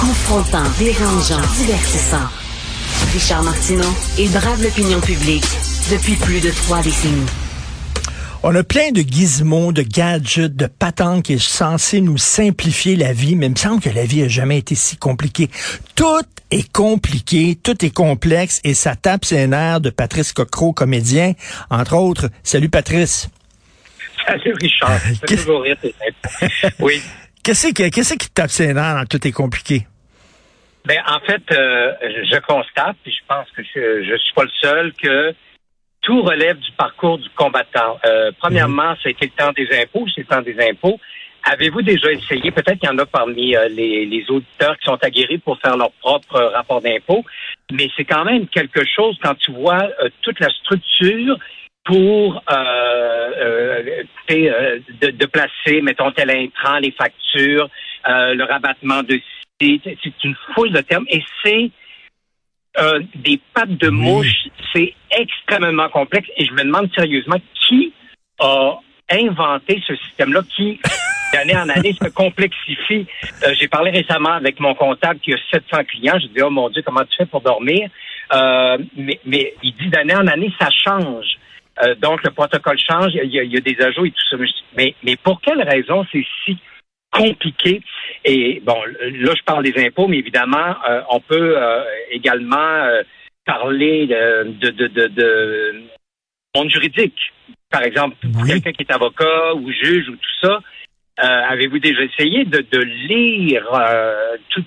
Confrontant, dérangeant, divertissant. Richard Martineau, il brave l'opinion publique depuis plus de trois décennies. On a plein de gizmos, de gadgets, de patentes qui est censé nous simplifier la vie, mais il me semble que la vie a jamais été si compliquée. Tout est compliqué, tout est complexe et ça tape ses nerfs de Patrice Cocro, comédien, entre autres. Salut Patrice. Salut Richard. Toujours rire, Oui. Qu'est-ce qui, qu'est-ce qui tape ses nerfs dans tout est compliqué? Ben, en fait, euh, je constate, et je pense que je, je suis pas le seul, que tout relève du parcours du combattant. Euh, premièrement, mhm. c'était le temps des impôts, c'est le temps des impôts. Avez-vous déjà essayé, peut-être qu'il y en a parmi euh, les, auditeurs qui sont aguerris pour faire leur propre rapport d'impôt, mais c'est quand même quelque chose quand tu vois euh, toute la structure pour de, de, placer, mettons, tel intrant, les factures, le rabattement de sites, c'est une foule de termes et c'est euh, des pattes de mouche, c'est extrêmement complexe et je me demande sérieusement qui a inventé ce système-là qui, d'année en année, se complexifie. Euh, j'ai parlé récemment avec mon comptable qui a 700 clients. Je dis, oh mon Dieu, comment tu fais pour dormir? Euh, mais, mais il dit d'année en année, ça change. Donc, le protocole change, il y, a, il y, a, des ajouts et tout ça. Mais, mais pour quelle raison c'est si compliqué? Et bon, là, je parle des impôts, mais évidemment, euh, on peut euh, également euh, parler de, de, de, de, monde juridique. Par exemple, quelqu'un qui est avocat ou juge ou tout ça, avez-vous déjà essayé de, de lire tout,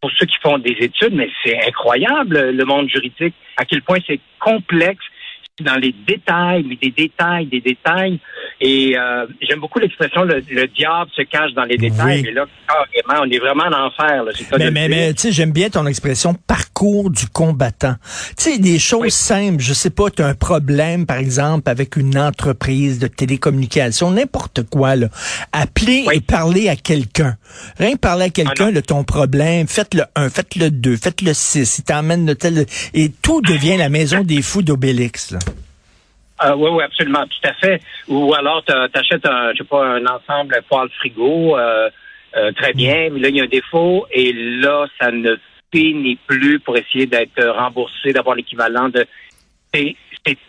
pour ceux qui font des études, mais c'est incroyable le monde juridique, à quel point c'est complexe dans les détails, mais des détails, des détails. Et euh, j'aime beaucoup l'expression le, diable se cache dans les détails. Mais là, carrément, on est vraiment en enfer. Là, mais mais, mais tu sais, j'aime bien ton expression parcours du combattant. Tu sais, des choses simples. Je sais pas, tu as un problème, par exemple, avec une entreprise de télécommunication, n'importe quoi. Là. Appeler et parler à quelqu'un. Rien que parler à quelqu'un de ton problème. Faites le 1, faites le 2, faites le 6. Il t'emmène le tel... Et tout devient la maison des fous d'Obélix. Euh, oui, oui, absolument, tout à fait. Ou alors, tu achètes un, je sais pas, un ensemble poêle frigo, euh, euh, très bien, mais là, il y a un défaut, et là, ça ne finit plus pour essayer d'être remboursé, d'avoir l'équivalent de... C'est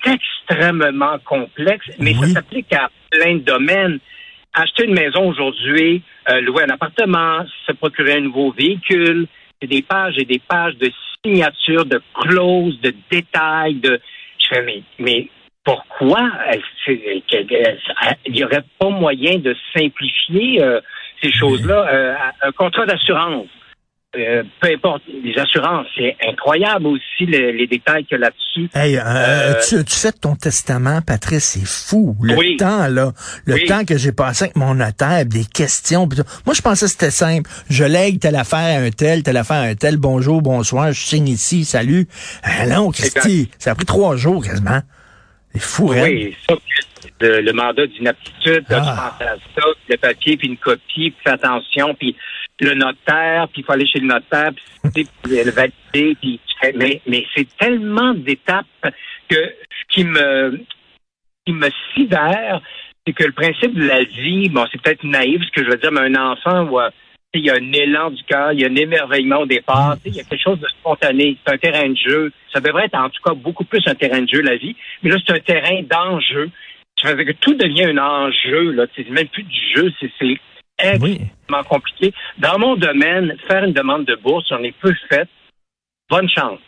extrêmement complexe, mais ça s'applique à plein de domaines. Acheter une maison aujourd'hui, louer un appartement, se procurer un nouveau véhicule, c'est des pages et des pages de signatures, de clauses, de détails, de... Je fais, mais, mais pourquoi il n'y aurait pas moyen de simplifier euh, ces choses-là? Euh, un contrat d'assurance, euh, peu importe, les assurances, c'est incroyable aussi les, détails qu'il y a là-dessus. Hey, tu, tu, fais ton testament, Patrice, c'est fou. Le temps, là, le temps que j'ai passé avec mon notaire, des questions. Moi, je pensais que c'était simple. Je lègue telle affaire à un tel, telle affaire à un tel, bonjour, bonsoir, je signe ici, salut. non, Christy, ça a pris trois jours quasiment. Oui, ça, le, mandat d'inaptitude, ah. à ça, le papier, puis une copie, puis attention, puis le notaire, puis il faut aller chez le notaire, puis le valider, puis mais, mais c'est tellement d'étapes que ce qui me qui me sidère, c'est que le principe de la vie, bon, c'est peut-être naïf ce que je veux dire, mais un enfant, ouais, il y a un élan du cœur, il y a un émerveillement au départ, il y a quelque chose de spontané, c'est un terrain de jeu. Ça devrait être en tout cas beaucoup plus un terrain de jeu, la vie, mais là, c'est un terrain d'enjeu. Ça veut dire que tout devient un enjeu, là. C'est même plus du jeu, c'est extrêmement compliqué. Dans mon domaine, faire une demande de bourse, j'en ai peu fait. Bonne chance.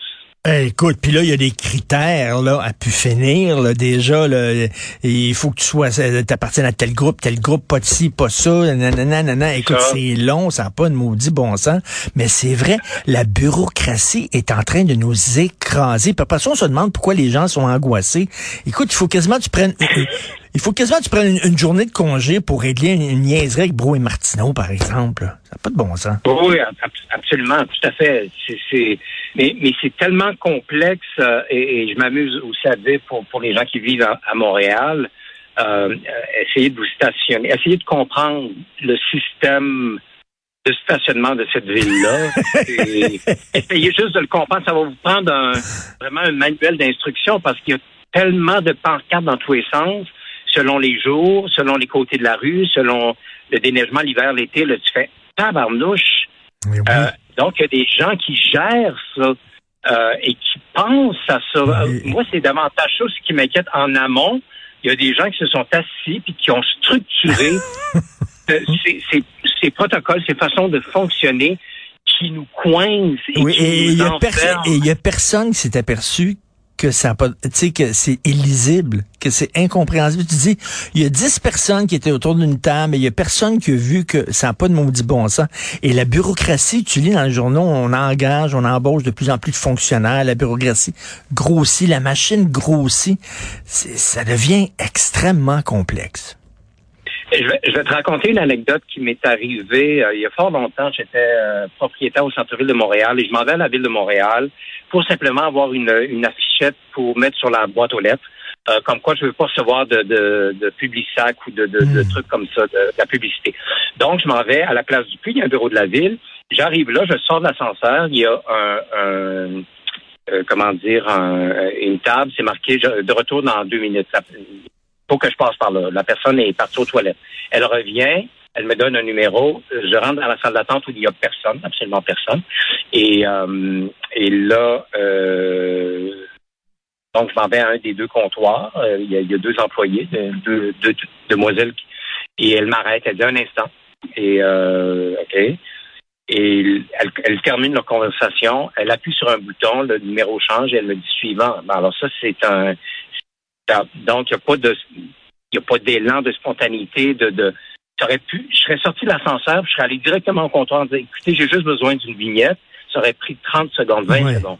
Eh, écoute, puis là, il y a des critères là à pu finir. Là, déjà, là, il faut que tu sois, t'appartiennes à tel groupe, tel groupe, pas de ci, pas ça. Nanana, Écoute, c'est long, ça n'a pas de maudit bon sens. Mais c'est vrai, la bureaucratie est en train de nous écraser. Puis après ça, on se demande pourquoi les gens sont angoissés. Écoute, il faut quasiment que tu prennes il faut quasiment que tu prennes une, journée de congé pour régler une, niaiserie avec Bro et Martineau, par exemple. Ça n'a pas de bon sens. Oui, absolument, tout à fait. C'est, mais, mais c'est tellement complexe euh, et, je m'amuse aussi à dire pour, pour les gens qui vivent à, Montréal, euh, essayez de vous stationner, essayez de comprendre le système de stationnement de cette ville-là. essayez juste de le comprendre. Ça va vous prendre un, vraiment un manuel d'instruction parce qu'il y a tellement de pancartes dans tous les sens selon les jours, selon les côtés de la rue, selon le déneigement l'hiver, l'été, là, tu fais tabarnouche. Euh, donc, il y a des gens qui gèrent ça euh, et qui pensent à ça. Moi, c'est davantage ça ce qui m'inquiète en amont. Il y a des gens qui se sont assis puis qui ont structuré euh, ces, protocoles, ces façons de fonctionner qui nous coincent. Et oui, et il y, a personne qui s'est aperçu que ça pas, tu sais, que c'est illisible, que c'est incompréhensible. Tu dis, il y a dix personnes qui étaient autour d'une table, mais il y a personne qui a vu que ça n'a pas de maudit bon sens. Et la bureaucratie, tu lis dans les journaux, on engage, on embauche de plus en plus de fonctionnaires, la bureaucratie grossit, la machine grossit. Ça devient extrêmement complexe. Je vais, je vais, te raconter une anecdote qui m'est arrivée euh, il y a fort longtemps. J'étais euh, propriétaire au centre-ville de Montréal et je m'en vais à la ville de Montréal pour simplement avoir une, une affichette pour mettre sur la boîte aux lettres. Euh, comme quoi je ne veux pas recevoir de, de, de publisac ou de, de, de, hmm. trucs comme ça, de, la publicité. Donc, je m'en vais à la place du puits, il y a un bureau de la ville. J'arrive là, je sors de l'ascenseur, il y a un, un comment dire, un, une table, c'est marqué de retour dans deux minutes faut que je passe par là. La personne est partie aux toilettes. Elle revient, elle me donne un numéro. Je rentre dans la salle d'attente où il n'y a personne, absolument personne. Et, euh, là, euh, donc je m'en vais à un des deux comptoirs. Euh, il, y a, deux employés, deux, demoiselles, et elle m'arrête. Elle dit un instant. Et. Et elle, termine leur conversation. Elle appuie sur un bouton, le numéro change et elle me dit suivant. alors ça, c'est un donc, il n'y a pas de il a pas d'élan de spontanéité, de, de pu, je serais sorti de l'ascenseur, je serais allé directement au comptoir et dire, écoutez, j'ai juste besoin d'une vignette. Ça aurait pris 30 secondes, 20 secondes.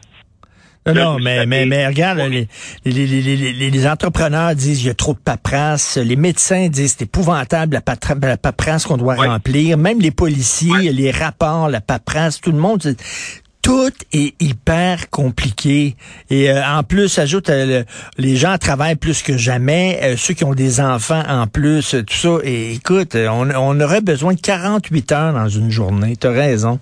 Non, mais, mais, mais regarde, les, les, les, les, entrepreneurs disent il y a trop de paperasse. Les médecins disent c'est épouvantable la, la paperasse qu'on doit remplir. Même les policiers, les rapports, la paperasse, tout le monde tout est hyper compliqué. Et euh, en plus, ajoute, euh, les gens travaillent plus que jamais, euh, ceux qui ont des enfants en plus, tout ça. Et écoute, on, on aurait besoin de 48 heures dans une journée. Tu as raison.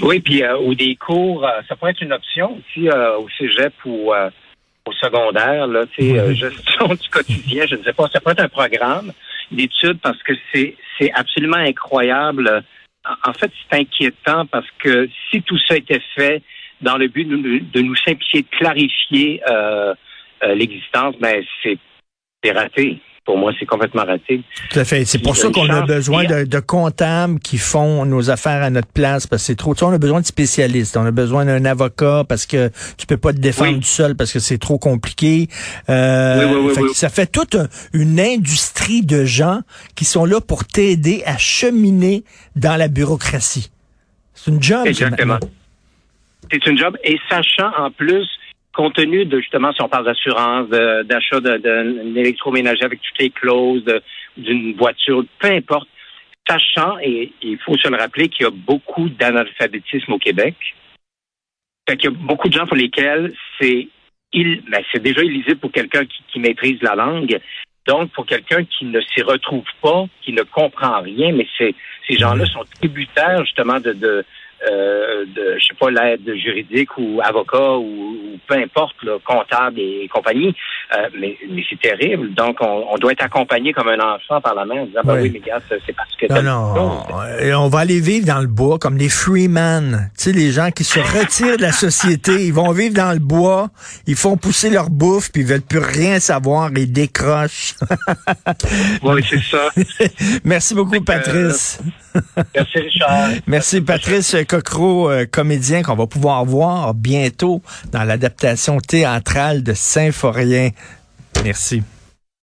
Oui, puis ou des cours, ça pourrait être une option aussi au cégep ou au secondaire, là, tu sais, gestion du quotidien, je ne sais pas, ça pourrait être un programme d'études parce que c'est c'est absolument incroyable en fait, c'est inquiétant parce que si tout ça était fait dans le but de, nous simplifier, de clarifier euh, euh, l'existence, ben c'est raté. Pour moi, c'est complètement raté. Tout à fait. C'est pour ça qu'on a besoin de, comptables qui font nos affaires à notre place, parce que c'est trop. Tu sais, on a besoin de spécialistes. On a besoin d'un avocat parce que tu peux pas te défendre du seul parce que c'est trop compliqué. Euh, ça fait toute une industrie de gens qui sont là pour t'aider à cheminer dans la bureaucratie. C'est une job. Exactement. C'est une job. Et sachant en plus compte tenu de justement, si on parle d'assurance, d'achat d'un électroménager avec toutes les clauses, d'une voiture, peu importe, sachant, et il faut se le rappeler, qu'il y a beaucoup d'analphabétisme au Québec. Fait qu'il y a beaucoup de gens pour lesquels c'est ben, c'est déjà illisible pour quelqu'un qui, maîtrise la langue. Donc, pour quelqu'un qui ne s'y retrouve pas, qui ne comprend rien, mais ces gens-là sont tributaires justement de, euh, de, je sais pas, l'aide juridique ou avocat ou, peu importe, là, comptable et compagnie. Euh, mais, mais c'est terrible. Donc, on, on, doit être accompagné comme un enfant par la main en disant, ben oui, mais gars, c'est parce que... Non, non. Et on va aller vivre dans le bois comme les freeman. Tu sais, les gens qui se retirent de la société, ils vont vivre dans le bois, ils font pousser leur bouffe, puis ils veulent plus rien savoir, ils décrochent. oui, c'est ça. Merci beaucoup, Patrice. Merci, Richard. Merci, Patrice Cocro, euh, comédien qu'on va pouvoir voir bientôt dans l'adaptation théâtrale de Symphorien. Merci.